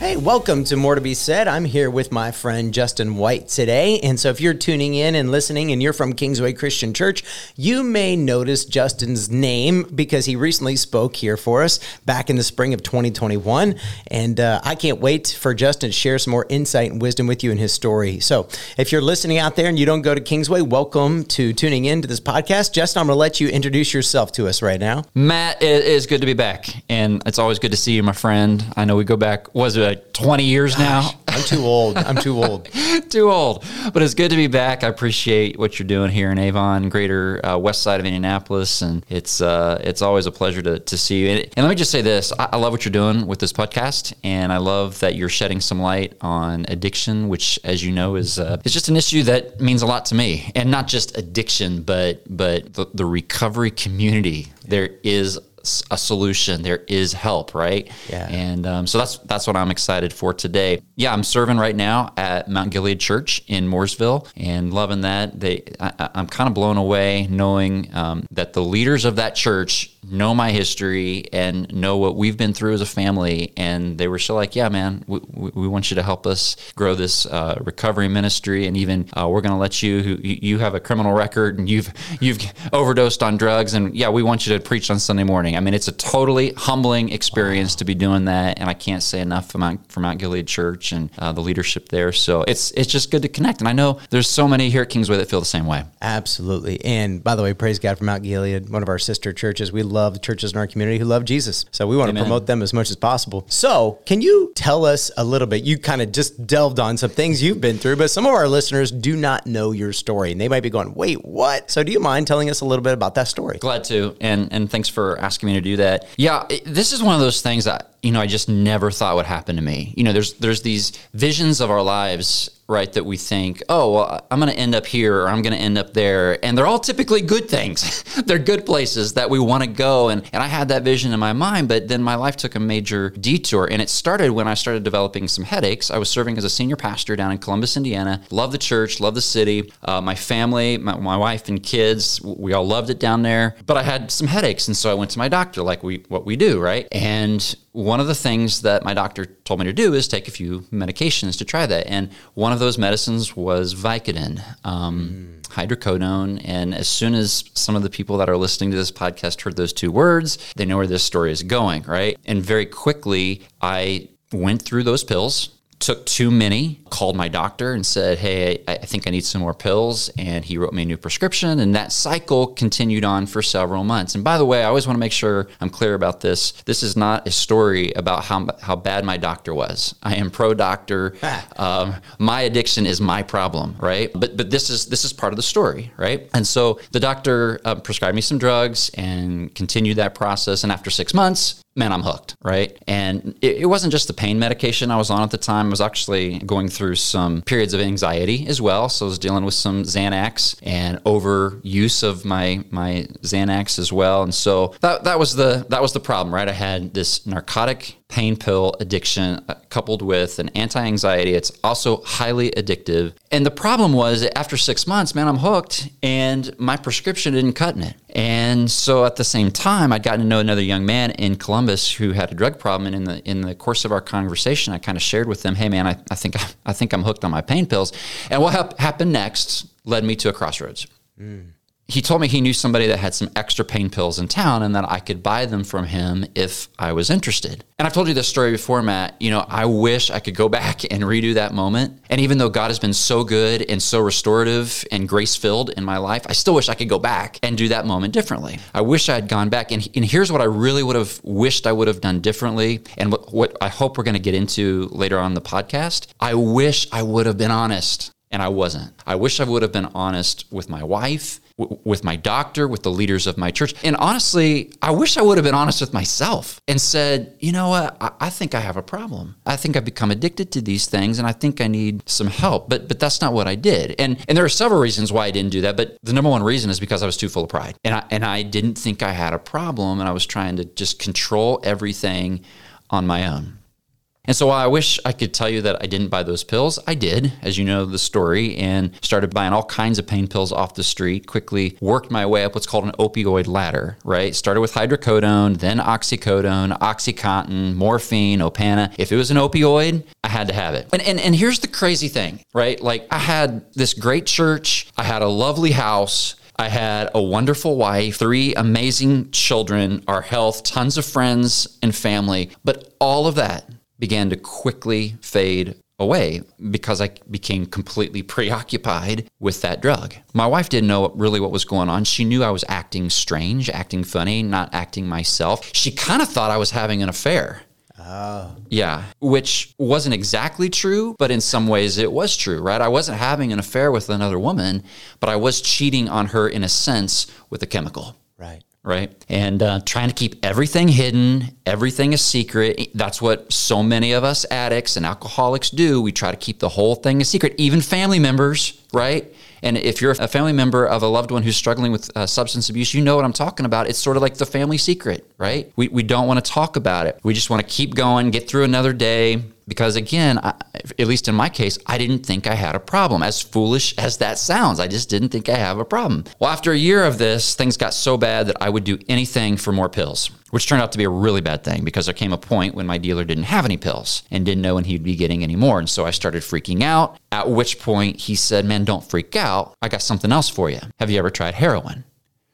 Hey, welcome to More to Be Said. I'm here with my friend Justin White today. And so, if you're tuning in and listening and you're from Kingsway Christian Church, you may notice Justin's name because he recently spoke here for us back in the spring of 2021. And uh, I can't wait for Justin to share some more insight and wisdom with you in his story. So, if you're listening out there and you don't go to Kingsway, welcome to tuning in to this podcast. Justin, I'm going to let you introduce yourself to us right now. Matt, it is good to be back. And it's always good to see you, my friend. I know we go back, was it like 20 years now? I'm too old. I'm too old. too old. But it's good to be back. I appreciate what you're doing here in Avon, greater uh, west side of Indianapolis. And it's uh, it's always a pleasure to, to see you. And, and let me just say this I, I love what you're doing with this podcast. And I love that you're shedding some light on addiction, which, as you know, is, uh, is just an issue that means a lot to me. And not just addiction, but, but the, the recovery community. There is a solution. There is help, right? Yeah. And um, so that's that's what I'm excited for today. Yeah, I'm serving right now at Mount Gilead Church in Mooresville, and loving that. They, I, am kind of blown away knowing um, that the leaders of that church know my history and know what we've been through as a family. And they were still like, "Yeah, man, we, we want you to help us grow this uh, recovery ministry, and even uh, we're going to let you. You have a criminal record and you've you've overdosed on drugs, and yeah, we want you to preach on Sunday morning." I mean, it's a totally humbling experience wow. to be doing that, and I can't say enough for Mount, for Mount Gilead Church and uh, the leadership there. So it's it's just good to connect, and I know there's so many here at Kingsway that feel the same way. Absolutely, and by the way, praise God for Mount Gilead, one of our sister churches. We love the churches in our community who love Jesus, so we want Amen. to promote them as much as possible. So, can you tell us a little bit? You kind of just delved on some things you've been through, but some of our listeners do not know your story, and they might be going, "Wait, what?" So, do you mind telling us a little bit about that story? Glad to, and and thanks for asking asking me to do that. Yeah, this is one of those things that you know I just never thought would happen to me. You know, there's there's these visions of our lives right? That we think, oh, well, I'm going to end up here or I'm going to end up there. And they're all typically good things. they're good places that we want to go. And, and I had that vision in my mind, but then my life took a major detour. And it started when I started developing some headaches. I was serving as a senior pastor down in Columbus, Indiana. Love the church, love the city. Uh, my family, my, my wife and kids, we all loved it down there. But I had some headaches. And so I went to my doctor, like we what we do, right? And one of the things that my doctor told me to do is take a few medications to try that. And one of those medicines was Vicodin, um, mm. hydrocodone. And as soon as some of the people that are listening to this podcast heard those two words, they know where this story is going, right? And very quickly, I went through those pills took too many, called my doctor and said, Hey, I, I, think I need some more pills. And he wrote me a new prescription. And that cycle continued on for several months. And by the way, I always want to make sure I'm clear about this. This is not a story about how, how bad my doctor was. I am pro doctor. um, my addiction is my problem, right? But, but this is this is part of the story, right? And so the doctor uh, prescribed me some drugs and continued that process. And after six months, man, I'm hooked, right? And it, it, wasn't just the pain medication I was on at the time. I was actually going through some periods of anxiety as well. So I was dealing with some Xanax and overuse of my my Xanax as well. And so that that was the that was the problem, right? I had this narcotic pain pill addiction uh, coupled with an anti anxiety. It's also highly addictive. And the problem was after six months, man, I'm hooked, and my prescription didn't cut in it. And so at the same time, I'd gotten to know another young man in Columbus who had a drug problem. And in the in the course of our conversation, I kind of shared with them, "Hey, man, I, I think I think I'm hooked on my pain pills." And what ha- happened next led me to a crossroads. Mm he told me he knew somebody that had some extra pain pills in town and that I could buy them from him if I was interested. And I've told you this story before, Matt. You know, I wish I could go back and redo that moment. And even though God has been so good and so restorative and grace filled in my life, I still wish I could go back and do that moment differently. I wish I had gone back. And, and here's what I really would have wished I would have done differently. And what, what I hope we're going to get into later on the podcast. I wish I would have been honest and I wasn't. I wish I would have been honest with my wife, with my doctor, with the leaders of my church. And honestly, I wish I would have been honest with myself and said, you know what, I, I think I have a problem. I think I've become addicted to these things and I think I need some help. But but that's not what I did. And and there are several reasons why I didn't do that. But the number one reason is because I was too full of pride. And I and I didn't think I had a problem and I was trying to just control everything on my own. And so while I wish I could tell you that I didn't buy those pills, I did, as you know the story, and started buying all kinds of pain pills off the street, quickly worked my way up what's called an opioid ladder, right? Started with hydrocodone, then oxycodone, Oxycontin, morphine, Opana. If it was an opioid, I had to have it. And, and, and here's the crazy thing, right? Like I had this great church, I had a lovely house, I had a wonderful wife, three amazing children, our health, tons of friends and family. But all of that began to quickly fade away because I became completely preoccupied with that drug. My wife didn't know really what was going on. She knew I was acting strange, acting funny, not acting myself. She kind of thought I was having an affair. Oh. Yeah, which wasn't exactly true, but in some ways it was true, right? I wasn't having an affair with another woman, but I was cheating on her in a sense with a chemical. Right right? And uh, trying to keep everything hidden, everything a secret. That's what so many of us addicts and alcoholics do. We try to keep the whole thing a secret, even family members, right? And if you're a family member of a loved one who's struggling with uh, substance abuse, you know what I'm talking about. It's sort of like the family secret, right? We, we don't want to talk about it. We just want to keep going, get through another day, because again, I, at least in my case, I didn't think I had a problem. As foolish as that sounds, I just didn't think I have a problem. Well, after a year of this, things got so bad that I would do anything for more pills, which turned out to be a really bad thing because there came a point when my dealer didn't have any pills and didn't know when he'd be getting any more. And so I started freaking out, at which point he said, Man, don't freak out. I got something else for you. Have you ever tried heroin?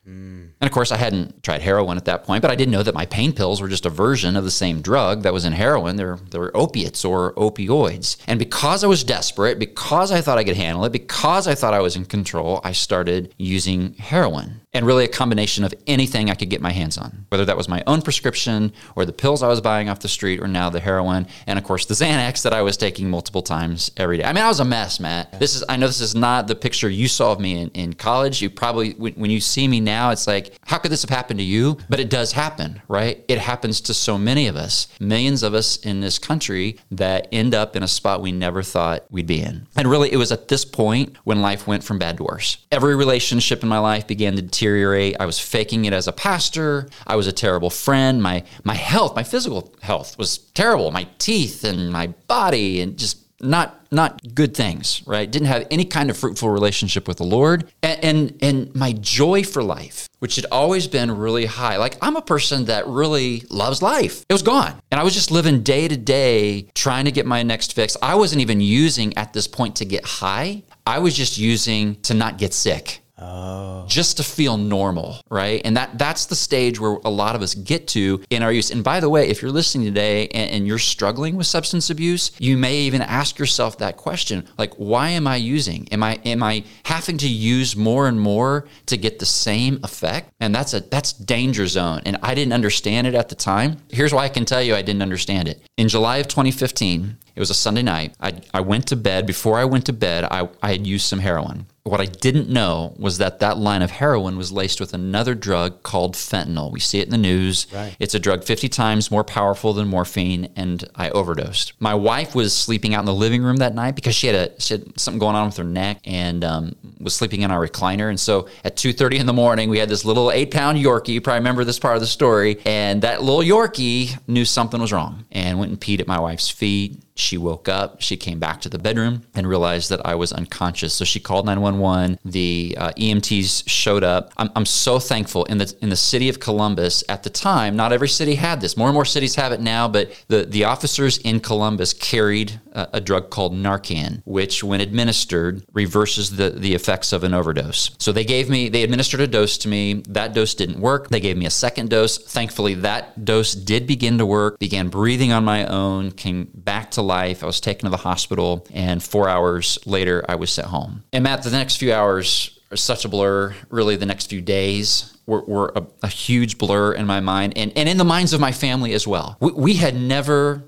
Hmm. And of course, I hadn't tried heroin at that point, but I didn't know that my pain pills were just a version of the same drug that was in heroin. They're, they were opiates or opioids. And because I was desperate, because I thought I could handle it, because I thought I was in control, I started using heroin and really a combination of anything I could get my hands on, whether that was my own prescription or the pills I was buying off the street or now the heroin, and of course the Xanax that I was taking multiple times every day. I mean, I was a mess, Matt. This is I know this is not the picture you saw of me in, in college. You probably when you see me now, it's like, how could this have happened to you? But it does happen, right? It happens to so many of us, millions of us in this country that end up in a spot we never thought we'd be in. And really, it was at this point when life went from bad to worse. Every relationship in my life began to deteriorate deteriorate. I was faking it as a pastor. I was a terrible friend. My my health, my physical health was terrible. My teeth and my body and just not not good things, right? Didn't have any kind of fruitful relationship with the Lord. And, and and my joy for life, which had always been really high. Like I'm a person that really loves life. It was gone. And I was just living day to day trying to get my next fix. I wasn't even using at this point to get high. I was just using to not get sick. Oh. Just to feel normal, right? And that that's the stage where a lot of us get to in our use. And by the way, if you're listening today and, and, you're struggling with substance abuse, you may even ask yourself that question, like, why am I using? Am I am I having to use more and more to get the same effect? And that's a that's danger zone. And I didn't understand it at the time. Here's why I can tell you I didn't understand it. In July of 2015, it was a Sunday night. I, I went to bed. Before I went to bed, I, I had used some heroin. What I didn't know was that that line of heroin was laced with another drug called fentanyl. We see it in the news. Right. It's a drug 50 times more powerful than morphine, and I overdosed. My wife was sleeping out in the living room that night because she had, a, she had something going on with her neck and um, was sleeping in our recliner. And so at 2.30 in the morning, we had this little eight-pound Yorkie. You probably remember this part of the story. And that little Yorkie knew something was wrong and went and peed at my wife's feet she woke up, she came back to the bedroom and realized that I was unconscious. So she called 911. The uh, EMTs showed up. I'm, I'm so thankful in the in the city of Columbus at the time. Not every city had this. More and more cities have it now, but the the officers in Columbus carried a, a drug called Narcan, which when administered reverses the the effects of an overdose. So they gave me they administered a dose to me. That dose didn't work. They gave me a second dose. Thankfully, that dose did begin to work. Began breathing on my own. Came back to life. I was taken to the hospital, and four hours later, I was sent home. And Matt, the next few hours are such a blur. Really, the next few days were, were a, a, huge blur in my mind and, and in the minds of my family as well. We, we had never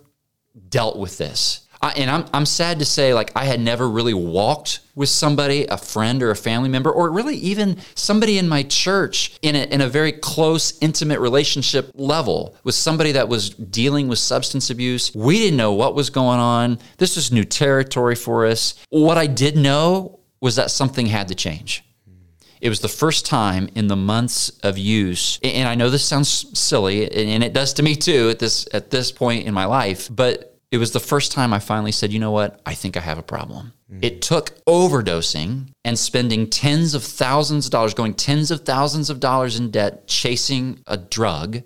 dealt with this. I, and I'm, I'm sad to say, like, I had never really walked with somebody, a friend or a family member, or really even somebody in my church in a, in a very close, intimate relationship level with somebody that was dealing with substance abuse. We didn't know what was going on. This was new territory for us. What I did know was that something had to change. It was the first time in the months of use, and I know this sounds silly, and it does to me too at this at this point in my life, but it was the first time I finally said, you know what? I think I have a problem. Mm. It took overdosing and spending tens of thousands of dollars, going tens of thousands of dollars in debt, chasing a drug.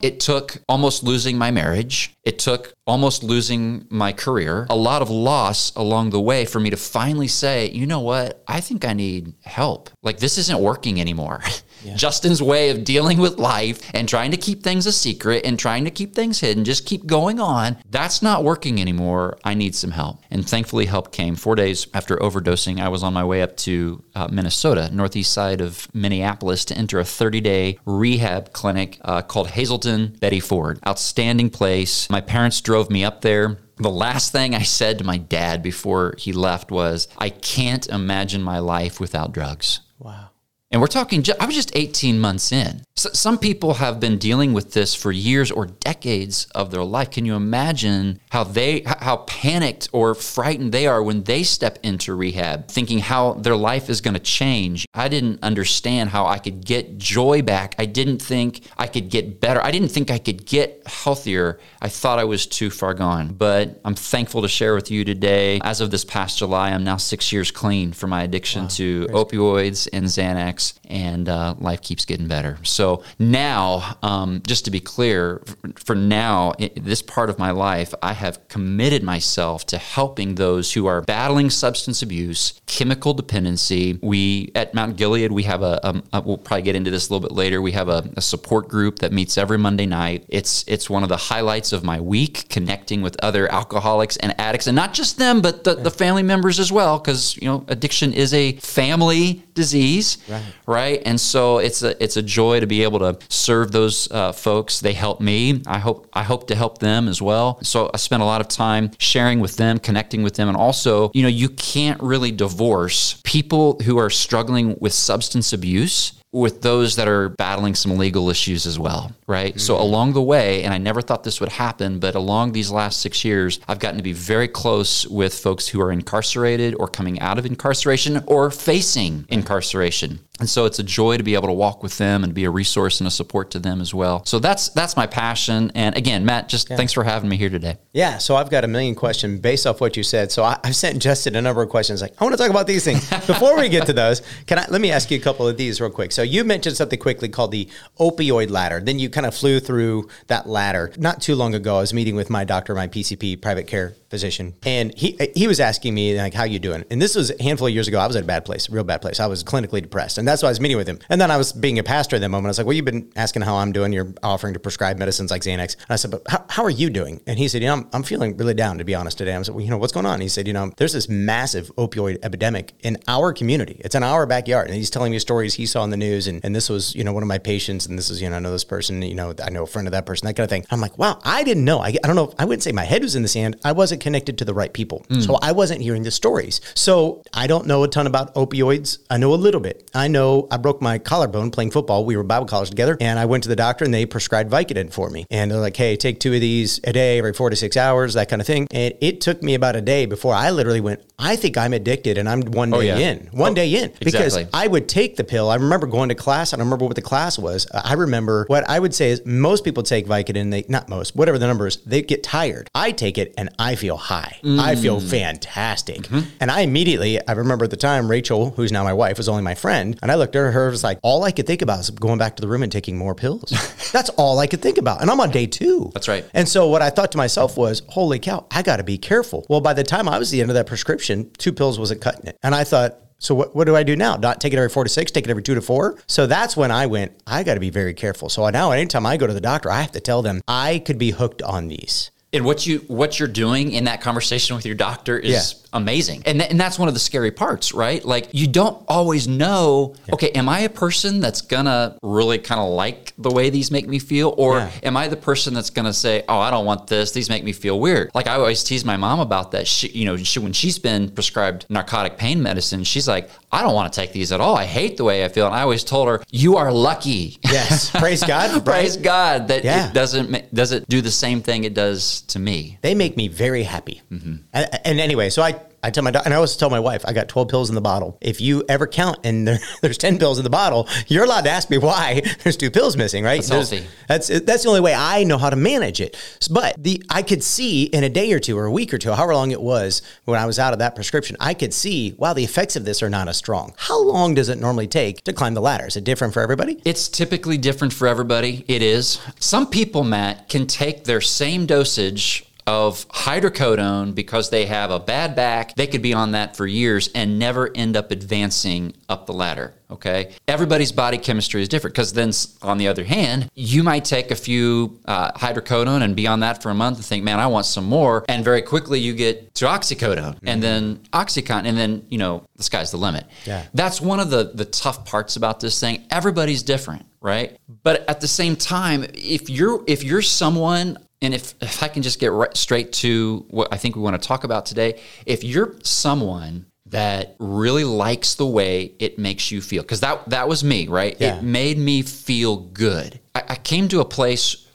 It took almost losing my marriage. It took almost losing my career, a lot of loss along the way for me to finally say, you know what? I think I need help. Like, this isn't working anymore. Yeah. Justin's way of dealing with life and trying to keep things a secret and trying to keep things hidden, just keep going on, that's not working anymore. I need some help. And thankfully, help came. Four days after overdosing, I was on my way up to uh, Minnesota, northeast side of Minneapolis, to enter a 30 day rehab clinic uh, called Hazelden Betty Ford. Outstanding place. My parents drove me up there. The last thing I said to my dad before he left was, I can't imagine my life without drugs. Wow. And we're talking, I was just 18 months in. So some people have been dealing with this for years or decades of their life. Can you imagine how they, how panicked or frightened they are when they step into rehab, thinking how their life is going to change? I didn't understand how I could get joy back. I didn't think I could get better. I didn't think I could get healthier. I thought I was too far gone. But I'm thankful to share with you today. As of this past July, I'm now six years clean for my addiction wow. to opioids and Xanax, and uh, life keeps getting better. So so now, um, just to be clear, for now, this part of my life, I have committed myself to helping those who are battling substance abuse, chemical dependency. We at Mount Gilead, we have a, a, a we'll probably get into this a little bit later. We have a, a support group that meets every Monday night. It's it's one of the highlights of my week, connecting with other alcoholics and addicts, and not just them, but the, the family members as well, because you know addiction is a family disease, right. right? And so it's a it's a joy to be able to serve those uh, folks. They help me. I hope I hope to help them as well. So I spent a lot of time sharing with them, connecting with them, and also, you know, you can't really divorce people who are struggling with substance abuse with those that are battling some legal issues as well, right? Mm-hmm. So along the way, and I never thought this would happen, but along these last six years, I've gotten to be very close with folks who are incarcerated or coming out of incarceration or facing incarceration. And so it's a joy to be able to walk with them and be a resource and a support to them as well. So that's that's my passion. And again, Matt, just yeah. thanks for having me here today. Yeah. So I've got a million questions based off what you said. So I, have sent Justin a number of questions. Like I want to talk about these things. Before we get to those, can I let me ask you a couple of these real quick? So you mentioned something quickly called the opioid ladder. Then you kind of flew through that ladder. Not too long ago, I was meeting with my doctor, my PCP, private care physician, and he he was asking me like, "How you doing?" And this was a handful of years ago. I was at a bad place, real bad place. I was clinically depressed, and that's why I was meeting with him. And then I was being a pastor at that moment. I was like, "Well, you've been asking how I'm doing. You're offering to prescribe medicines like Xanax." And I said, "But how, how are you doing?" And he said, "You know, I'm, I'm feeling really down to be honest today." I said, "Well, you know, what's going on?" He said, "You know, there's this massive opioid epidemic in our community. It's in our backyard." And he's telling me stories he saw in the news, and, and this was, you know, one of my patients, and this is, you know, I know this person, you know, I know a friend of that person, that kind of thing. I'm like, wow, I didn't know. I, I don't know. I wouldn't say my head was in the sand. I wasn't connected to the right people. Mm. So I wasn't hearing the stories. So I don't know a ton about opioids. I know a little bit. I know I broke my collarbone playing football. We were Bible college together, and I went to the doctor and they prescribed Vicodin for me. And they're like, hey, take two of these a day every four to six hours, that kind of thing. And it took me about a day before I literally went, I think I'm addicted and I'm one day oh, yeah. in, one oh, day in. Because exactly. I would take the pill. I remember going to class. I don't remember what the class was. I remember what I would say is most people take Vicodin. They, not most, whatever the number is, they get tired. I take it and I feel high. Mm. I feel fantastic. Mm-hmm. And I immediately, I remember at the time, Rachel, who's now my wife, was only my friend. And I looked at her, It was like, all I could think about is going back to the room and taking more pills. That's all I could think about. And I'm on day two. That's right. And so what I thought to myself was, holy cow, I got to be careful. Well, by the time I was the end of that prescription, two pills wasn't cutting it. And I thought, so what, what do I do now? Not take it every four to six, take it every two to four. So that's when I went, I got to be very careful. So now anytime I go to the doctor, I have to tell them I could be hooked on these. And what you what you're doing in that conversation with your doctor is yeah amazing. And, th- and that's one of the scary parts, right? Like you don't always know, yeah. okay, am I a person that's gonna really kind of like the way these make me feel? Or yeah. am I the person that's gonna say, oh, I don't want this, these make me feel weird? Like I always tease my mom about that. She, you know, she, when she's been prescribed narcotic pain medicine, she's like, I don't want to take these at all. I hate the way I feel. And I always told her, you are lucky. Yes. Praise God. Praise God that yeah. it doesn't, does it do the same thing it does to me. They make me very happy. Mm-hmm. And, and anyway, so I, I tell my doc- and I always tell my wife, I got 12 pills in the bottle. If you ever count and there, there's 10 pills in the bottle, you're allowed to ask me why there's two pills missing, right? That's There's- healthy. That's that's the only way I know how to manage it. But the I could see in a day or two or a week or two, however long it was when I was out of that prescription, I could see, wow, the effects of this are not as strong. How long does it normally take to climb the ladder? Is it different for everybody? It's typically different for everybody. It is. Some people, Matt, can take their same dosage of hydrocodone because they have a bad back. They could be on that for years and never end up advancing up the ladder. Okay. Everybody's body chemistry is different because then, on the other hand, you might take a few uh, hydrocodone and be on that for a month and think, man, I want some more. And very quickly you get to oxycodone and then Oxycontin. And then, you know, the sky's the limit. Yeah. That's one of the, the tough parts about this thing. Everybody's different, right? But at the same time, if you're if you're someone and if, if I can just get right, straight to what I think we want to talk about today, if you're someone that really likes the way it makes you feel, because that that was me, right? Yeah. It made me feel good. I, I came to a place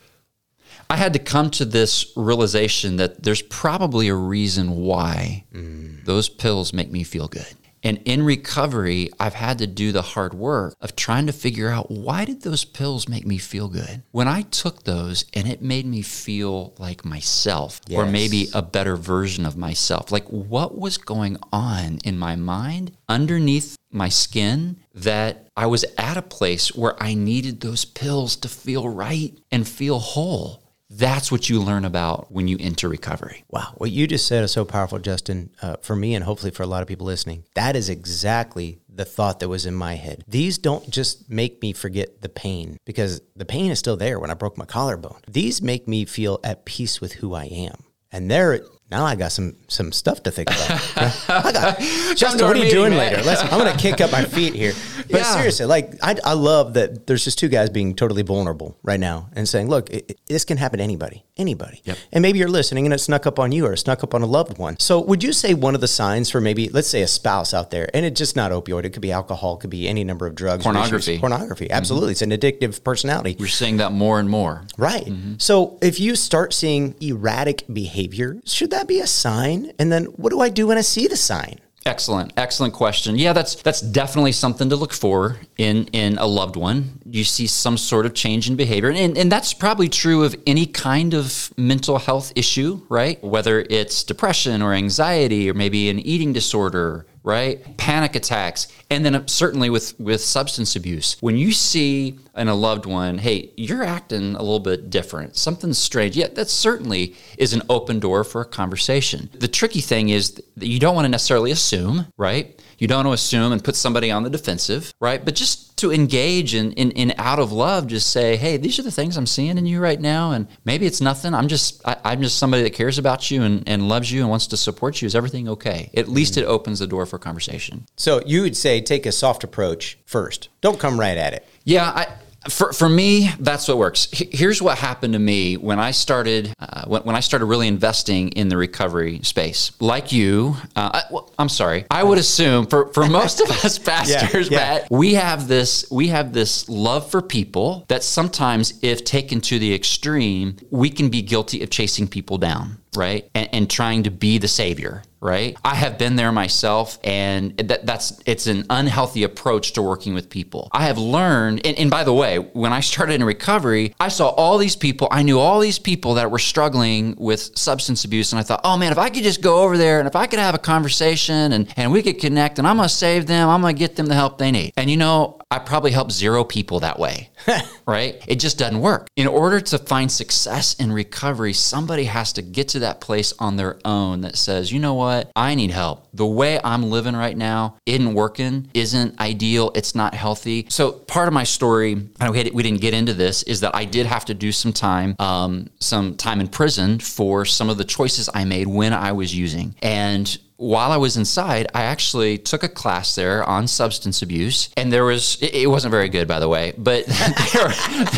I had to come to this realization that there's probably a reason why mm. those pills make me feel good. And in recovery, I've had to do the hard work of trying to figure out why did those pills make me feel good? When I took those and it made me feel like myself or maybe a better version of myself. Like what was going on in my mind underneath my skin that I was at a place where I needed those pills to feel right and feel whole. That's what you learn about when you enter recovery. Wow, what you just said is so powerful, Justin. Uh, for me, and hopefully for a lot of people listening, that is exactly the thought that was in my head. These don't just make me forget the pain because the pain is still there when I broke my collarbone. These make me feel at peace with who I am, and there. Now I got some some stuff to think about. I got Justin. What are you doing man. later? Let's, I'm going to kick up my feet here. But Yeah. seriously, like I, I love that there's just two guys being totally vulnerable right now and saying, "Look, it, it- this can happen to anybody, anybody." Yep. And maybe you're listening and it snuck up on you or it snuck up on a loved one. So, would you say one of the signs for maybe, let's say, a spouse out there, and it's just not opioid, it could be alcohol, it could be any number of drugs. Pornography. pornography, mm-hmm. absolutely, it's an addictive personality. We're seeing that more and more. Right. Mm-hmm. So if you start seeing erratic behavior, should that be a sign? And then what do I do when I see the sign? Excellent, excellent question. Yeah, that's that's definitely something to look for in in a loved one. You see some sort of change in behavior, and and that's probably true of any kind of mental health issue, right? Whether it's depression or anxiety, or maybe an eating disorder, right? Panic attacks, and then uh, certainly with with substance abuse. When you see in a loved one, hey, you're acting a little bit different, something's strange. Yeah, that certainly is an open door for a conversation. The tricky thing is that you don't want to necessarily assume, right? You don't want to assume and put somebody on the defensive, right? But just to engage in, in, in out of love, just say, hey, these are the things I'm seeing in you right now. And maybe it's nothing. I'm just I, I'm just somebody that cares about you and, and loves you and wants to support you. Is everything okay? At least it opens the door for conversation. So you would say take a soft approach first. Don't come right at it. Yeah, I, for, for me, that's what works. Here's what happened to me when I started uh, when, when I started really investing in the recovery space. Like you, uh, I, well, I'm sorry. I would assume for, for most of us pastors, yeah. Matt, we have this we have this love for people that sometimes, if taken to the extreme, we can be guilty of chasing people down, right, and, and trying to be the savior right? I have been there myself, and that, that's it's an unhealthy approach to working with people. I have learned, and, and by the way, when I started in recovery, I saw all these people. I knew all these people that were struggling with substance abuse, and I thought, oh man, if I could just go over there and if I could have a conversation and and we could connect, and I'm gonna save them, I'm gonna get them the help they need. And you know, I probably helped zero people that way, right? It just doesn't work. In order to find success in recovery, somebody has to get to that place on their own that says, you know what? I need help. The way I'm living right now isn't working, isn't ideal, it's not healthy. So part of my story, and we, we didn't get into this, is that I did have to do some time, um, some time in prison for some of the choices I made when I was using. And while I was inside, I actually took a class there on substance abuse, and there was it, it wasn't very good, by the way, but there,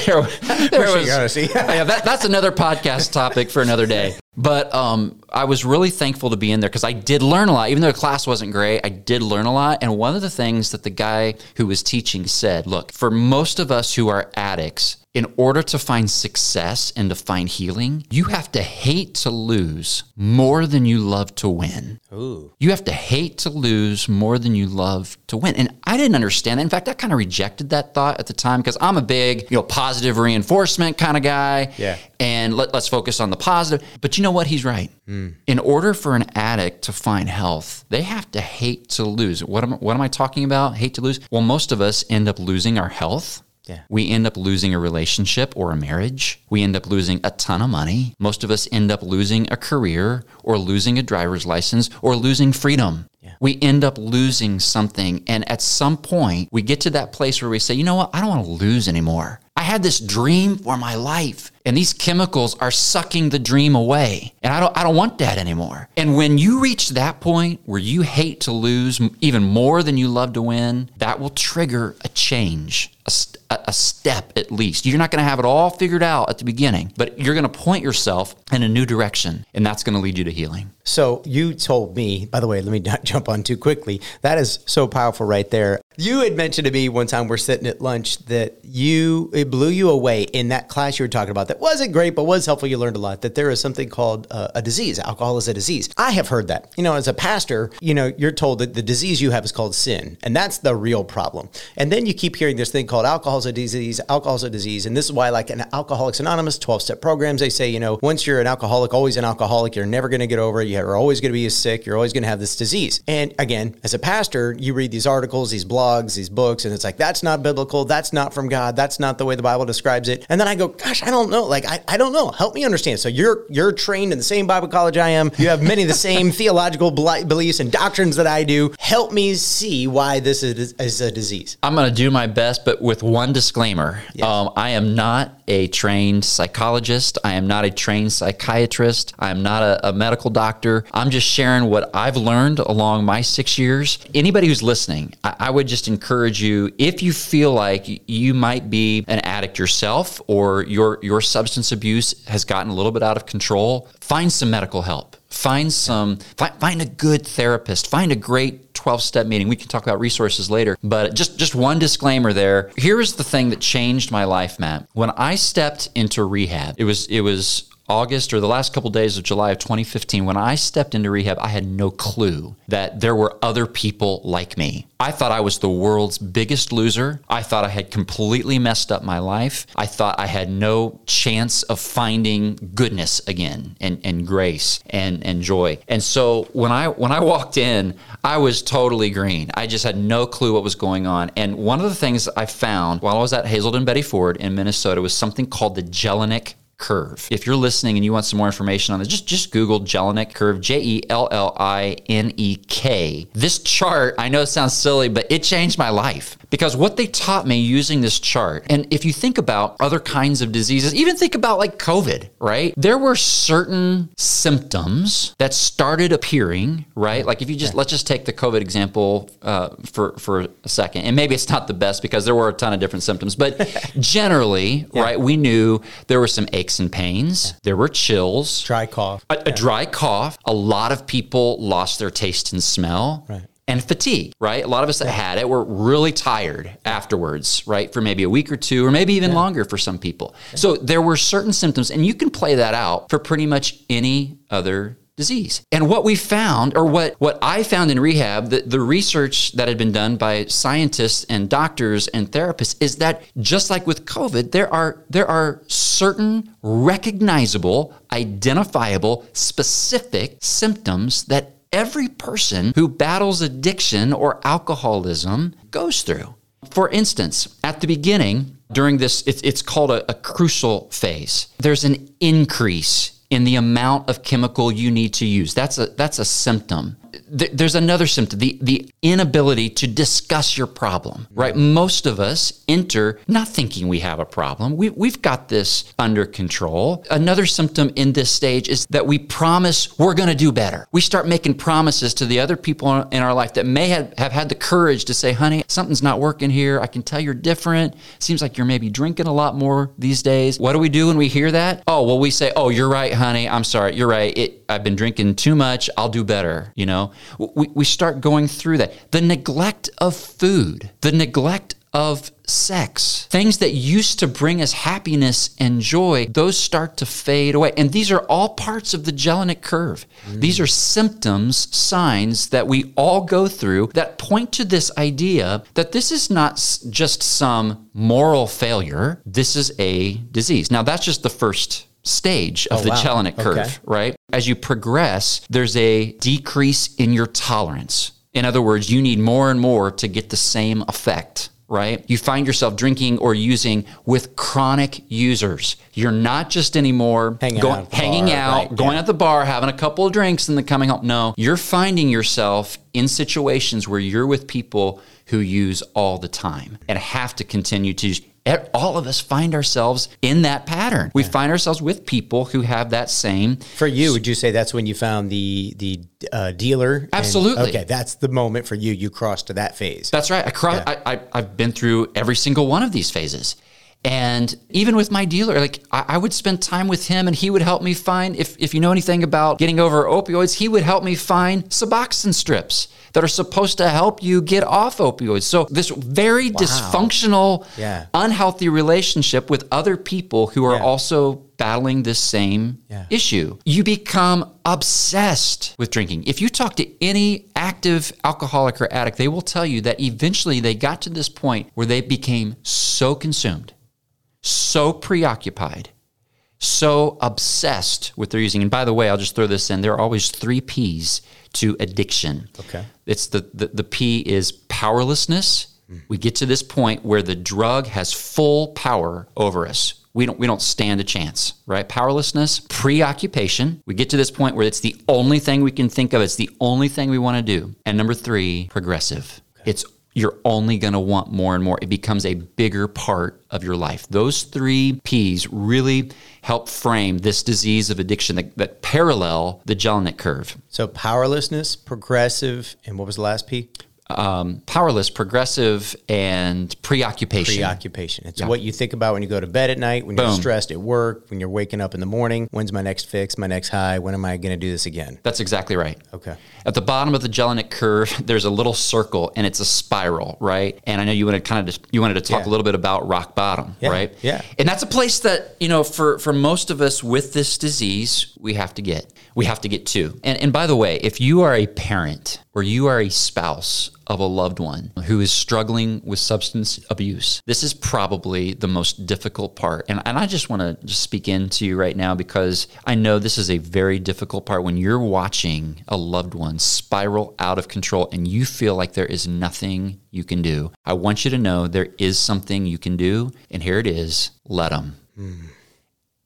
there, there was yeah, that, that's another podcast topic for another day. But um, I was really thankful to be in there because I did learn a lot. Even though the class wasn't great, I did learn a lot. And one of the things that the guy who was teaching said look, for most of us who are addicts, in order to find success and to find healing, you have to hate to lose more than you love to win. Ooh. You have to hate to lose more than you love to win. And I didn't understand that. In fact, I kind of rejected that thought at the time because I'm a big, you know, positive reinforcement kind of guy. Yeah. And let, us focus on the positive. But you know what? He's right. Mm. In order for an addict to find health, they have to hate to lose. What am, what am I talking about? Hate to lose? Well, most of us end up losing our health yeah. We end up losing a relationship or a marriage. We end up losing a ton of money. Most of us end up losing a career or losing a driver's license or losing freedom. Yeah. We end up losing something. And at some point, we get to that place where we say, you know what? I don't want to lose anymore. I had this dream for my life and these chemicals are sucking the dream away. And I don't I don't want that anymore. And when you reach that point where you hate to lose even more than you love to win, that will trigger a change. A, a step at least. You're not going to have it all figured out at the beginning, but you're going to point yourself in a new direction, and that's going to lead you to healing. So you told me, by the way, let me not jump on too quickly. That is so powerful right there. You had mentioned to me one time we're sitting at lunch that you it blew you away in that class you were talking about that wasn't great but was helpful. You learned a lot that there is something called uh, a disease. Alcohol is a disease. I have heard that. You know, as a pastor, you know, you're told that the disease you have is called sin, and that's the real problem. And then you keep hearing this thing called alcohol is a disease. Alcohol is a disease, and this is why, like an Alcoholics Anonymous, 12 step programs, they say, you know, once you're an alcoholic, always an alcoholic, you're never going to get over it. You're always going to be sick. You're always going to have this disease. And again, as a pastor, you read these articles, these blogs, these books and it's like, that's not biblical. That's not from God. That's not the way the Bible describes it. And then I go, gosh, I don't know. Like, I, I don't know. Help me understand. So you're, you're trained in the same Bible college I am. You have many of the same theological beliefs and doctrines that I do. Help me see why this is, is a disease. I'm going to do my best, but with one disclaimer. Yes. Um, I am not a trained psychologist. I am not a trained psychiatrist. I am not a, a medical doctor. I'm just sharing what I've learned along my six years. Anybody who's listening, I, I would just encourage you if you feel like you might be an addict yourself or your your substance abuse has gotten a little bit out of control, find some medical help. Find some find, find a good therapist. Find a great 12 step meeting. We can talk about resources later, but just just one disclaimer there. Here is the thing that changed my life, Matt. When I stepped into rehab, it was it was August or the last couple of days of July of 2015, when I stepped into rehab, I had no clue that there were other people like me. I thought I was the world's biggest loser. I thought I had completely messed up my life. I thought I had no chance of finding goodness again and, and grace and, and joy. And so when I when I walked in, I was totally green. I just had no clue what was going on. And one of the things I found while I was at Hazelden Betty Ford in Minnesota was something called the Jellinek curve. If you're listening and you want some more information on this, just just Google Jellinek curve, J E L L I N E K. This chart, I know it sounds silly, but it changed my life because what they taught me using this chart, and if you think about other kinds of diseases, even think about like COVID, right? There were certain symptoms that started appearing, right? Like if you just let's just take the COVID example uh, for for a second, and maybe it's not the best because there were a ton of different symptoms, but generally, yeah. right, we knew there were some aches and pains, yeah. there were chills, dry cough, a, a dry cough. A lot of people lost their taste and smell. Right and fatigue, right? A lot of us that had it were really tired afterwards, right? For maybe a week or two, or maybe even yeah. longer for some people. So there were certain symptoms, and you can play that out for pretty much any other disease. And what we found, or what, what I found in rehab, the, the research that had been done by scientists and doctors and therapists is that just like with COVID, there are there are certain recognizable, identifiable, specific symptoms that every person who battles addiction or alcoholism goes through. For instance, at the beginning, during this, it's, called a, a crucial phase, there's an increase in the amount of chemical you need to use. That's a, that's a symptom. Th- there's another symptom the, the inability to discuss your problem, right? Most of us enter not thinking we have a problem. We, we've got this under control. Another symptom in this stage is that we promise we're going to do better. We start making promises to the other people in our life that may have, have had the courage to say, honey, something's not working here. I can tell you're different. Seems like you're maybe drinking a lot more these days. What do we do when we hear that? Oh, well, we say, oh, you're right, honey. I'm sorry. You're right. It, I've been drinking too much. I'll do better. You know, we, we start going through that. The neglect of food, the neglect of sex, things that used to bring us happiness and joy, those start to fade away. And these are all parts of the Jellinek curve. Mm. These are symptoms, signs that we all go through that point to this idea that this is not just some moral failure, this is a disease. Now, that's just the first stage of oh, the wow. Curve, okay. right? As you progress, there's a decrease in your tolerance. In other words, you need more and more to get the same effect right? You find yourself drinking or using with chronic users. You're not just anymore hanging going, out, hanging bar, out right, going yeah. at the bar, having a couple of drinks, and then coming home. No, you're finding yourself in situations where you're with people who use all the time and have to continue to use all of us find ourselves in that pattern. We yeah. find ourselves with people who have that same. For you, would you say that's when you found the the uh, dealer? Absolutely. And, okay, that's the moment for you. You crossed to that phase. That's right. I cross. Yeah. I, I, I've been through every single one of these phases. And even with my dealer, like I, I, would spend time with him and he would help me find, if, if you know anything about getting over opioids, he would help me find Suboxone strips that are supposed to help you get off opioids. So this very wow. dysfunctional, yeah. unhealthy relationship with other people who are yeah. also battling this same yeah. issue. You become obsessed with drinking. If you talk to any active alcoholic or addict, they will tell you that eventually they got to this point where they became so consumed so preoccupied, so obsessed with their using. And by the way, I'll just throw this in. There are always three P's to addiction. Okay. It's the, the, the P is powerlessness. Mm. We get to this point where the drug has full power over us. We don't, we don't stand a chance, right? Powerlessness, preoccupation. We get to this point where it's the only thing we can think of. It's the only thing we want to do. And number three, progressive. Okay. It's you're only going to want more and more. It becomes a bigger part of your life. Those three P's really help frame this disease of addiction that, that parallel the Jellinek curve. So powerlessness, progressive, and what was the last P? Um, powerless, progressive, and preoccupation. Preoccupation. It's yeah. what you think about when you go to bed at night, when Boom. you're stressed at work, when you're waking up in the morning. When's my next fix, my next high? When am I going to do this again? That's exactly right. Okay. At the bottom of the Jellinek curve, there's a little circle, and it's a spiral, right? And I know you wanted kind of you wanted to talk yeah. a little bit about rock bottom, yeah. right? Yeah. And that's a place that you know, for for most of us with this disease, we have to get we have to get to. And, and by the way, if you are a parent or you are a spouse of a loved one who is struggling with substance abuse, this is probably the most difficult part. And, and I just want to just speak into you right now because I know this is a very difficult part when you're watching a loved one spiral out of control and you feel like there is nothing you can do. I want you to know there is something you can do. And here it is let them. Mm.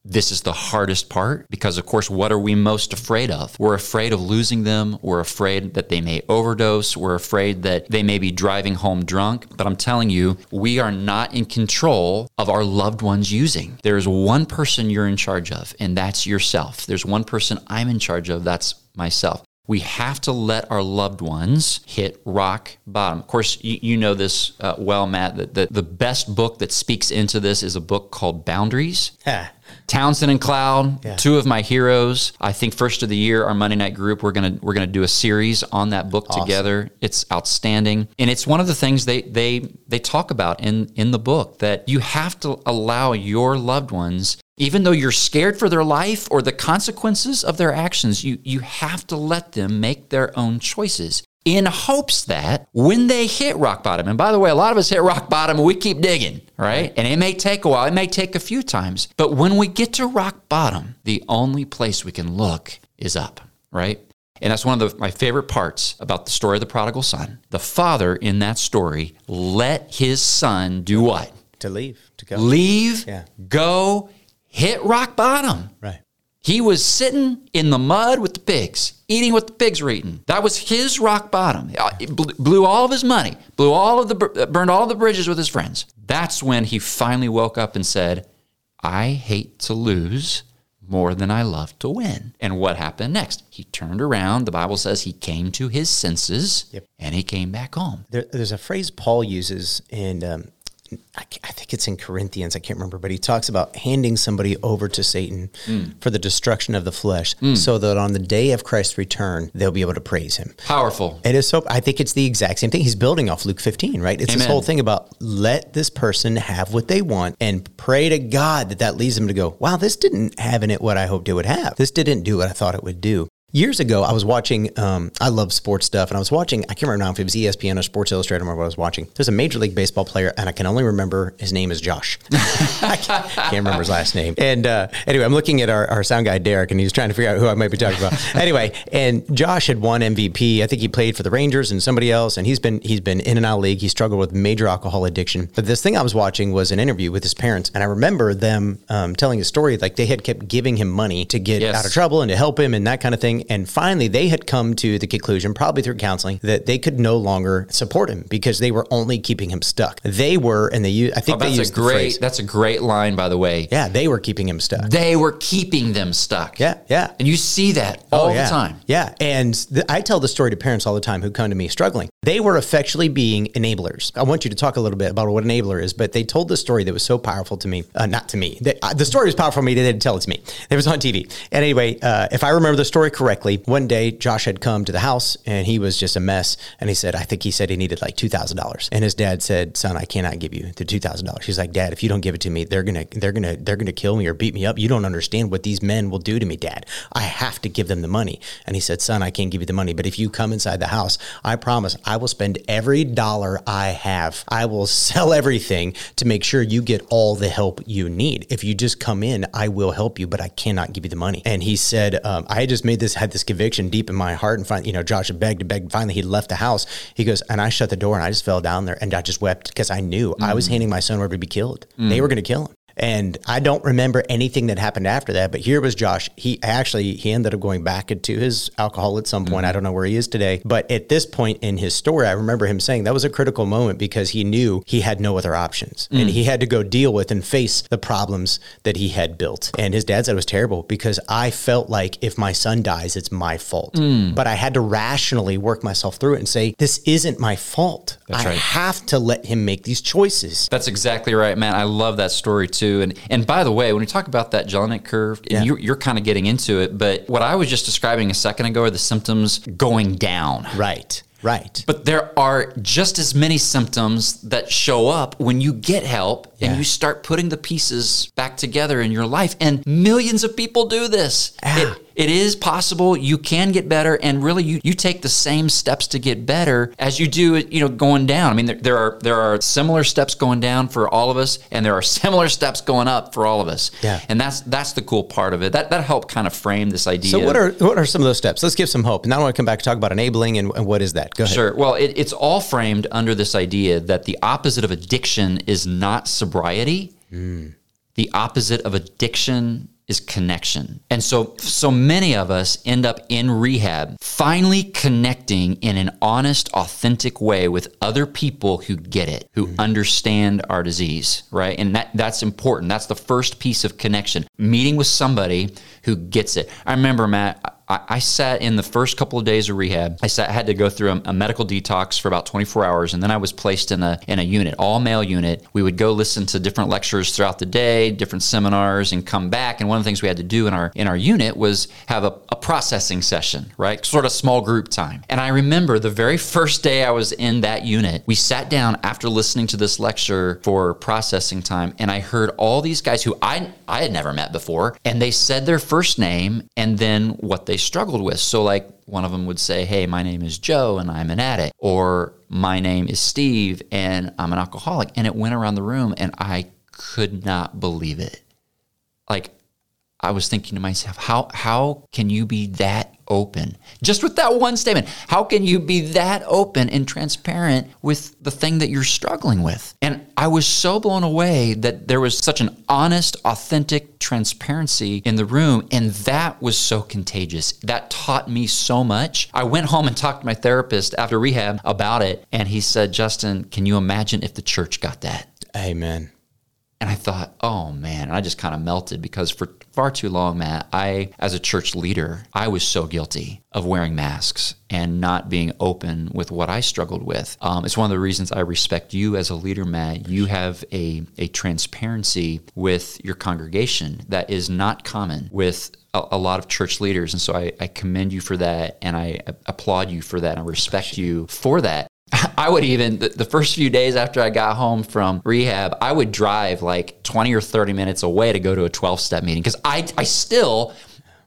This is the hardest part because, of course, what are we most afraid of? We're afraid of losing them. We're afraid that they may overdose. We're afraid that they may be driving home drunk. But I'm telling you, we are not in control of our loved ones using. There's one person you're in charge of, and that's yourself. There's one person I'm in charge of, that's myself we have to let our loved ones hit rock bottom. Of course, you, you know this uh, well, Matt, that the, the best book that speaks into this is a book called Boundaries. Townsend and Cloud, yeah. two of my heroes. I think first of the year, our Monday night group, we're gonna we're gonna do a series on that book awesome. together. It's outstanding, and it's one of the things they they they talk about in in the book that you have to allow your loved ones even though you're scared for their life or the consequences of their actions, you, you have to let them make their own choices in hopes that when they hit rock bottom, and by the way, a lot of us hit rock bottom and we keep digging, right? And it may take a while, it may take a few times, but when we get to rock bottom, the only place we can look is up, right? And that's one of the, my favorite parts about the story of the prodigal son. The father in that story let his son do what? To leave, to go. Leave, yeah. go, hit rock bottom. Right. He was sitting in the mud with the pigs, eating what the pigs were eating. That was his rock bottom. Uh, it blew all of his money, blew all of the, uh, burned all of the bridges with his friends. That's when he finally woke up and said, I hate to lose more than I love to win. And what happened next? He turned around. The Bible says he came to his senses and he came back home. There, there's a phrase Paul uses in, um, I, I think it's in Corinthians, I can't remember, but he talks about handing somebody over to Satan mm. for the destruction of the flesh mm. so that on the day of Christ's return, they'll be able to praise him. Powerful. It is so. I think it's the exact same thing. He's building off Luke 15, right? It's this whole thing about let this person have what they want and pray to God that that leads them to go, wow, this didn't have in it what I hoped it would have. This didn't do what I thought it would do. Years ago, I was watching. Um, I love sports stuff, and I was watching. I can't remember now if it was ESPN or Sports Illustrated. Remember what I was watching. There's a Major League Baseball player, and I can only remember his name is Josh. I can't, can't remember his last name. And uh, anyway, I'm looking at our, our sound guy Derek, and he's trying to figure out who I might be talking about. anyway, and Josh had won MVP. I think he played for the Rangers and somebody else, and he's been he's been in and out of the league. He struggled with major alcohol addiction. But this thing I was watching was an interview with his parents, and I remember them um, telling a story like they had kept giving him money to get Yes. out of trouble and to help him and that kind of thing. And finally, they had come to the conclusion, probably through counseling, that they could no longer support him because they were only keeping him stuck. They were, and they I think Oh, they that's a used the phrase. great. That's a great line, by the way. Yeah, they were keeping him stuck. They were keeping them stuck. Yeah, yeah. And you see that all Oh, yeah. the time. Yeah. And th- I tell the story to parents all the time who come to me struggling. They were effectually being enablers. I want you to talk a little bit about what enabler is, but they told the story that was so powerful to me. Uh, not to me. They, uh, the story was powerful to me. They didn't tell it to me. It was on TV. And anyway, uh, if I remember the story correctly, one day Josh had come to the house and he was just a mess. And he said, I think he said he needed like $2,000. And his dad said, son, I cannot give you the $2,000. He's like, dad, if you don't give it to me, they're going to, they're going to, they're going to kill me or beat me up. You don't understand what these men will do to me, dad. I have to give them the money. And he said, son, I can't give you the money, but if you come inside the house, I promise I will spend every dollar I have. I will sell everything to make sure you get all the help you need. If you just come in, I will help you, but I cannot give you the money. And he said, um, I just made this, had this conviction deep in my heart. And finally, you know, Josh had begged and begged. Finally, he left the house. He goes, and I shut the door and I just fell down there and I just wept because I knew I was mm. handing my son over to be killed. Mm. They were going to kill him. And I don't remember anything that happened after that. But here was Josh. He actually he ended up going back into his alcohol at some point. Mm-hmm. I don't know where he is today. But at this point in his story, I remember him saying that was a critical moment because he knew he had no other options. And mm. he had to go deal with and face the problems that he had built. And his dad said it was terrible because I felt like if my son dies, it's my fault. Mm. But I had to rationally work myself through it and say, this isn't my fault. I right. have to let him make these choices. That's exactly right, man. I love that story too. And and by the way, when we talk about that Jellinek curve, Yeah. and you're, you're kind of getting into it, but what I was just describing a second ago are the symptoms going down. Right. Right. But there are just as many symptoms that show up when you get help Yeah. and you start putting the pieces back together in your life. And millions of people do this. Yeah. It, ah. It is possible you can get better, and really, you, you take the same steps to get better as you do, you know, going down. I mean, there, there are there are similar steps going down for all of us, and there are similar steps going up for all of us. Yeah. and that's that's the cool part of it. That that helped kind of frame this idea. So what are what are some of those steps? Let's give some hope. And now I want to come back and talk about enabling and, and what is that? Go ahead. Sure. Well, it, it's all framed under this idea that the opposite of addiction is not sobriety. Hmm. The opposite of addiction is connection. And so so many of us end up in rehab finally connecting in an honest, authentic way with other people who get it, who mm-hmm. understand our disease, right? And that that's important. That's the first piece of connection. Meeting with somebody who gets it. I remember Matt I, I sat in the first couple of days of rehab. I sat, had to go through a, a medical detox for about 24 hours, and then I was placed in a in a unit, all male unit. We would go listen to different lectures throughout the day, different seminars, and come back. And one of the things we had to do in our in our unit was have a, a processing session, right? Sort of small group time. And I remember the very first day I was in that unit, we sat down after listening to this lecture for processing time, and I heard all these guys who I I had never met before, and they said their first name and then what they struggled with. So, like, one of them would say, Hey, my name is Joe and I'm an addict, or my name is Steve and I'm an alcoholic. And it went around the room, and I could not believe it. Like, I was thinking to myself, how how can you be that open? Just with that one statement. How can you be that open and transparent with the thing that you're struggling with? And I was so blown away that there was such an honest, authentic transparency in the room. And that was so contagious. That taught me so much. I went home and talked to my therapist after rehab about it. And he said, Justin, can you imagine if the church got that? Amen. And I thought, oh man, and I just kind of melted because for far too long, Matt, I, as a church leader, I was so guilty of wearing masks and not being open with what I struggled with. Um, it's one of the reasons I respect you as a leader, Matt. You have a, a transparency with your congregation that is not common with a, a lot of church leaders. And so I, I commend you for that and I applaud you for that and I respect you for that. I would even the, the, first few days after I got home from rehab, I would drive like 20 or 30 minutes away to go to a 12 step meeting because I I still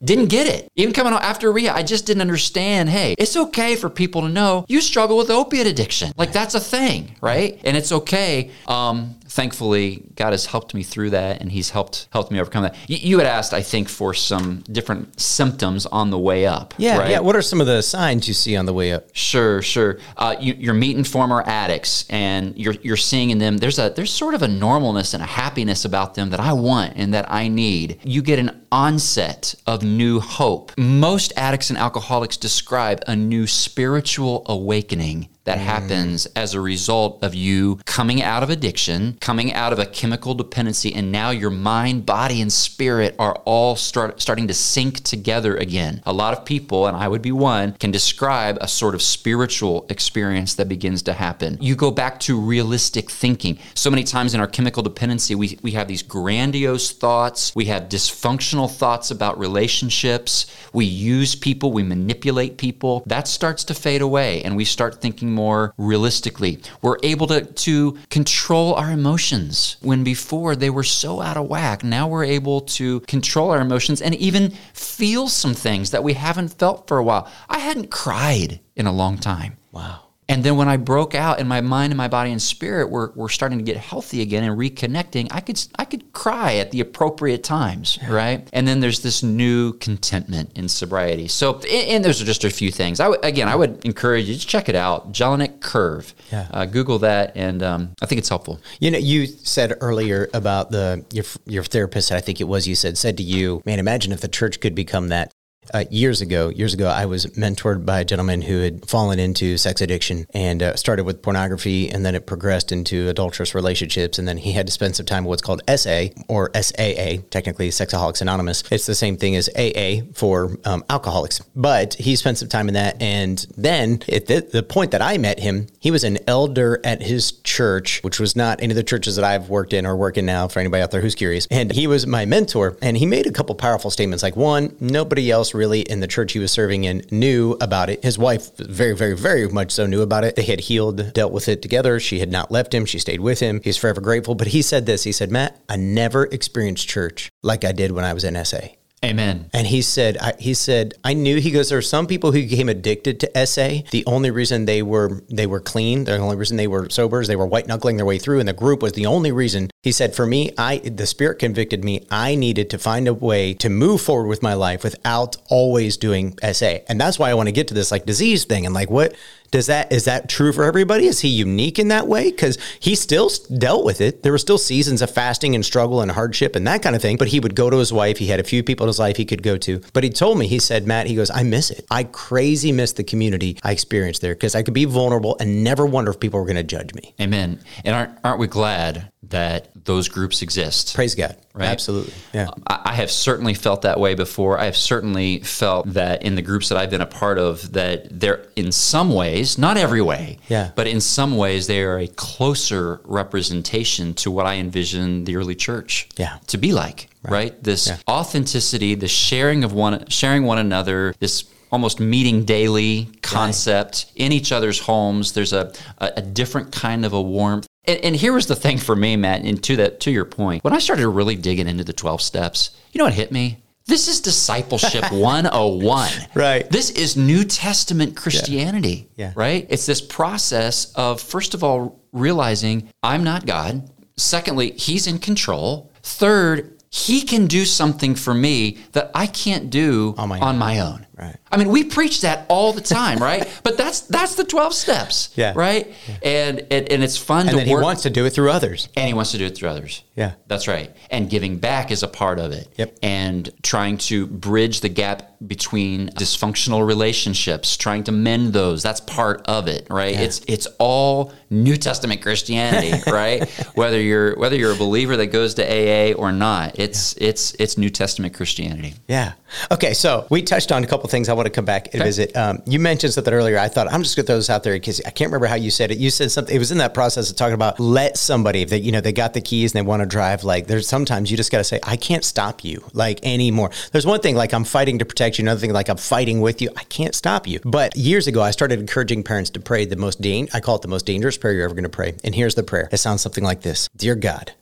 didn't get it. Even coming out after rehab, I just didn't understand. Hey, it's okay for people to know you struggle with opiate addiction. Like that's a thing, right? And it's okay. Um, thankfully, God has helped me through that, and He's helped helped me overcome that. You, you had asked, I think, for some different symptoms on the way up. Yeah, right? yeah. What are some of the signs you see on the way up? Sure, sure. Uh, you, are meeting former addicts, and you're you're seeing in them there's a there's sort of a normalness and a happiness about them that I want and that I need. You get an onset of new hope. Most addicts and alcoholics describe a new spiritual awakening that mm. happens as a result of you coming out of addiction, coming out of a chemical dependency, and now your mind, body, and spirit are all start, starting to sync together again. A lot of people, and I would be one, can describe a sort of spiritual experience that begins to happen. You go back to realistic thinking. So many times in our chemical dependency, we, we have these grandiose thoughts, we have dysfunctional thoughts about relationships, we use people, we manipulate people. That starts to fade away, and we start thinking more realistically. We're able to, to control our emotions when before they were so out of whack. Now we're able to control our emotions and even feel some things that we haven't felt for a while. I hadn't cried in a long time. Wow. And then when I broke out and my mind and my body and spirit were, were starting to get healthy again and reconnecting, I could I could cry at the appropriate times, yeah. right? And then there's this new contentment in sobriety. So, and those are just a few things. I w- again, I would encourage you to check it out, Jellinek Curve. Yeah. Uh, Google that, and um, I think it's helpful. You know, you said earlier about the your your therapist. I think it was you said said to you, man, imagine if the church could become that uh, years ago, years ago, I was mentored by a gentleman who had fallen into sex addiction and uh, started with pornography, and then it progressed into adulterous relationships, and then he had to spend some time with what's called SA or SAA, technically Sexaholics Anonymous. It's the same thing as AA for um, alcoholics, but he spent some time in that, and then at the, the point that I met him, he was an elder at his church, which was not any of the churches that I've worked in or working now. For anybody out there who's curious, and he was my mentor, and he made a couple powerful statements, like one, nobody else really in the church he was serving in knew about it. His wife, very, very, very much so, knew about it. They had healed, dealt with it together. She had not left him. She stayed with him. He's forever grateful. But he said this He said, Matt, I never experienced church like I did when I was in SA. Amen. And he said, I, he said, I knew. He goes, there are some people who became addicted to SA. The only reason they were they were clean, the only reason they were sober is they were white knuckling their way through, and the group was the only reason. He said, for me, I the Spirit convicted me. I needed to find a way to move forward with my life without always doing SA, and that's why I want to get to this like disease thing and like what does that is that true for everybody? Is he unique in that way? Because he still dealt with it. There were still seasons of fasting and struggle and hardship and that kind of thing. But he would go to his wife. He had a few people in his life he could go to. But he told me, he said, Matt, he goes, I miss it. I crazy miss the community I experienced there because I could be vulnerable and never wonder if people were going to judge me. Amen. And aren't aren't we glad that those groups exist. Praise God. Right? Absolutely. Yeah. I have certainly felt that way before. I have certainly felt that in the groups that I've been a part of, that they're in some ways, not every way, yeah. but in some ways, they are a closer representation to what I envision the early church yeah. to be like. Right. right? This yeah. authenticity, the sharing of one, sharing one another, this almost meeting daily concept right. in each other's homes. There's a, a, a, different kind of a warmth. And, and, here was the thing for me, Matt, and to that to your point, when I started really digging into the 12 steps, you know what hit me? This is discipleship 101. Right. This is New Testament Christianity. Yeah. yeah. Right? It's this process of, first of all, realizing I'm not God. Secondly, He's in control. Third, He can do something for me that I can't do on my, on my own. Right. I mean, we preach that all the time, right? but that's that's the 12 steps. Yeah. Right? And, and and it's fun to work And then he wants to do it through others. and he wants to do it through others. Yeah. That's right. And giving back is a part of it. Yep. And trying to bridge the gap between dysfunctional relationships, trying to mend those, that's part of it, right? It's it's all New Testament Christianity, right? whether you're whether you're a believer that goes to AA or not, it's it's it's New Testament Christianity. Yeah. Okay, so we touched on a couple things I want to come back and Okay. visit. Um, you mentioned something earlier. I thought I'm just going to throw this out there because I can't remember how you said it. You said something. It was in that process of talking about let somebody that you know they got the keys and they want to drive. Like there's sometimes you just got to say I can't stop you like anymore. There's one thing like I'm fighting to protect you. Another thing like I'm fighting with you. I can't stop you. But years ago, I started encouraging parents to pray the most dan- I call it the most dangerous prayer you're ever going to pray. And here's the prayer. It sounds something like this: Dear God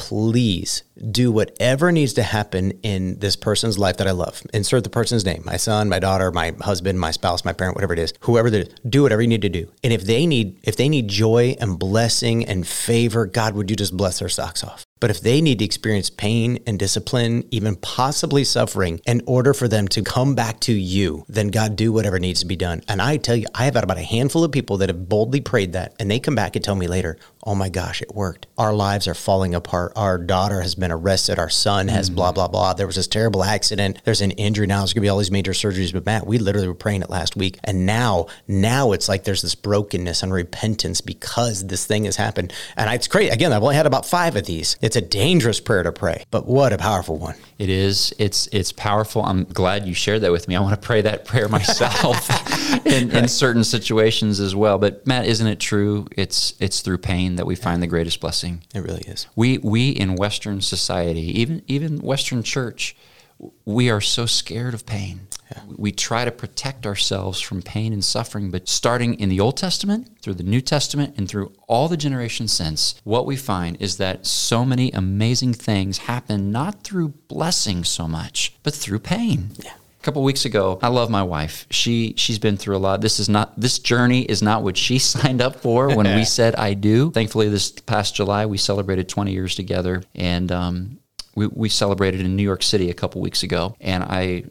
please do whatever needs to happen in this person's life that I love. Insert the person's name, my son, my daughter, my husband, my spouse, my parent, whatever it is, whoever is, do whatever you need to do. And if they need, if they need joy and blessing and favor, God, would you just bless their socks off? But if they need to experience pain and discipline, even possibly suffering, in order for them to come back to you, then God do whatever needs to be done. And I tell you, I have had about a handful of people that have boldly prayed that, and they come back and tell me later, oh my gosh, it worked. Our lives are falling apart. Our daughter has been arrested. Our son has mm. blah, blah, blah. There was this terrible accident. There's an injury now. There's going to be all these major surgeries. But Matt, we literally were praying it last week. And now, now it's like there's this brokenness and repentance because this thing has happened. And it's great. Again, I've only had about five of these. It's a dangerous prayer to pray, but what a powerful one. It is. It's it's powerful. I'm glad you shared that with me. I want to pray that prayer myself in, in certain situations as well. But Matt, isn't it true? It's it's through pain that we find the greatest blessing. It really is. We we in Western society, even even Western church, we are so scared of pain. We try to protect ourselves from pain and suffering, but starting in the Old Testament, through the New Testament, and through all the generations since, what we find is that so many amazing things happen not through blessing so much, but through pain. Yeah. A couple weeks ago, I love my wife. She she's been through a lot. This is not this journey is not what she signed up for when we said I do. Thankfully, this past July we celebrated 20 years together, and um, we, we celebrated in New York City a couple weeks ago. And I,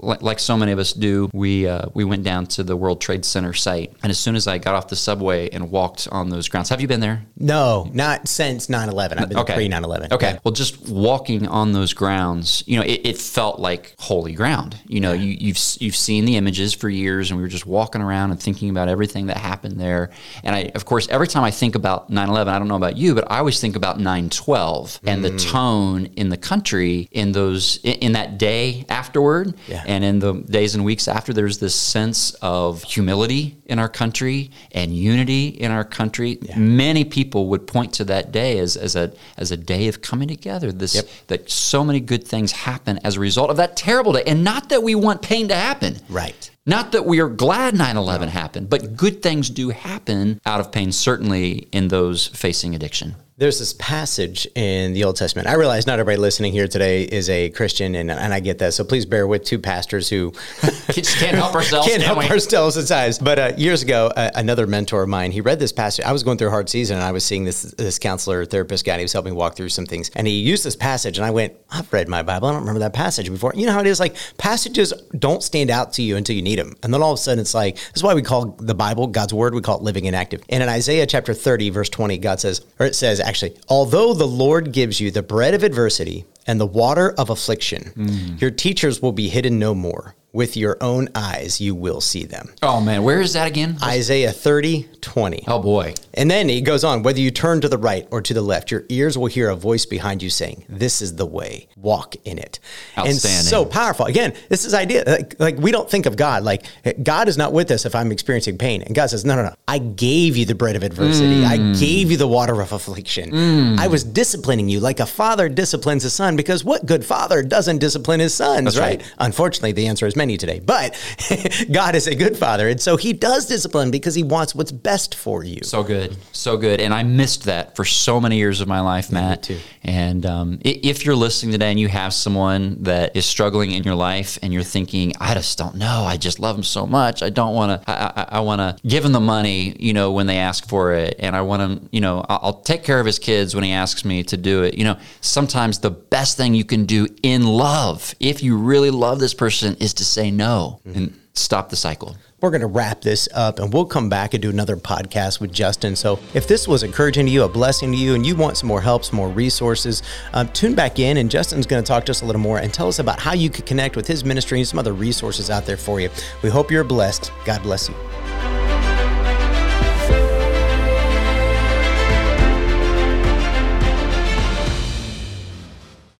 like so many of us do, we uh, we went down to the World Trade Center site. And as soon as I got off the subway and walked on those grounds, have you been there? No, not since 9 11. I've been Okay. pre 9 11. Okay. Well, just walking on those grounds, you know, it, it felt like holy ground. You know, you, you've you've seen the images for years, and we were just walking around and thinking about everything that happened there. And I, of course, every time I think about 9/11, I don't know about you, but I always think about 9/12 and the tone in the country in those in, that day afterward, Yeah. and in the days and weeks after. There's this sense of humility in our country and unity in our country. Many people would point to that day as, as a as a day of coming together. This Yep. that so many good things happen as a result of that terrible day, and not that we want pain to happen. Right. Not that we are glad 9 11 happened, but good things do happen out of pain, certainly in those facing addiction. There's this passage in the Old Testament. I realize not everybody listening here today is a Christian, and, and I get that. So please bear with two pastors who Just can't help ourselves. can't can help we? ourselves at times. But uh, years ago, uh, another mentor of mine, he read this passage. I was going through a hard season, and I was seeing this this counselor, therapist guy. And he was helping me walk through some things, and he used this passage, and I went, "I've read my Bible. I don't remember that passage before." You know how it is? Like passages don't stand out to you until you need them, and then all of a sudden, it's like this is why we call the Bible God's Word. We call it living and active. And in Isaiah chapter thirty, verse twenty, God says, or it says actually, although the Lord gives you the bread of adversity and the water of affliction, mm. your teachers will be hidden no more. With your own eyes, you will see them. Oh, man. Where is that again? Isaiah 30, 20. oh, boy. And then he goes on, whether you turn to the right or to the left, your ears will hear a voice behind you saying, This is the way, walk in it. And Outstanding. so powerful. Again, this is idea like, like we don't think of God like God is not with us if I'm experiencing pain. And God says, No, no, no. I gave you the bread of adversity. I Mm. gave you the water of affliction. I was disciplining you like a father disciplines his son, because what good father doesn't discipline his sons, right? right. Unfortunately, the answer is many today. But God is a good father. And so he does discipline because he wants what's best for you. So good, so good, and I missed that for so many years of my life, Matt. too. And um, if you're listening today and you have someone that is struggling in your life, and you're thinking, I just don't know, I just love them so much, I don't want to, I, I, I want to give him the money, you know, when they ask for it, and I want him, you know, I'll, I'll take care of his kids when he asks me to do it. You know, sometimes the best thing you can do in love, if you really love this person, is to say no and stop the cycle. We're going to wrap this up and we'll come back and do another podcast with Justin. So, if this was encouraging to you, a blessing to you, and you want some more help, some more resources, um, tune back in and Justin's going to talk to us a little more and tell us about how you could connect with his ministry and some other resources out there for you. We hope you're blessed. God bless you.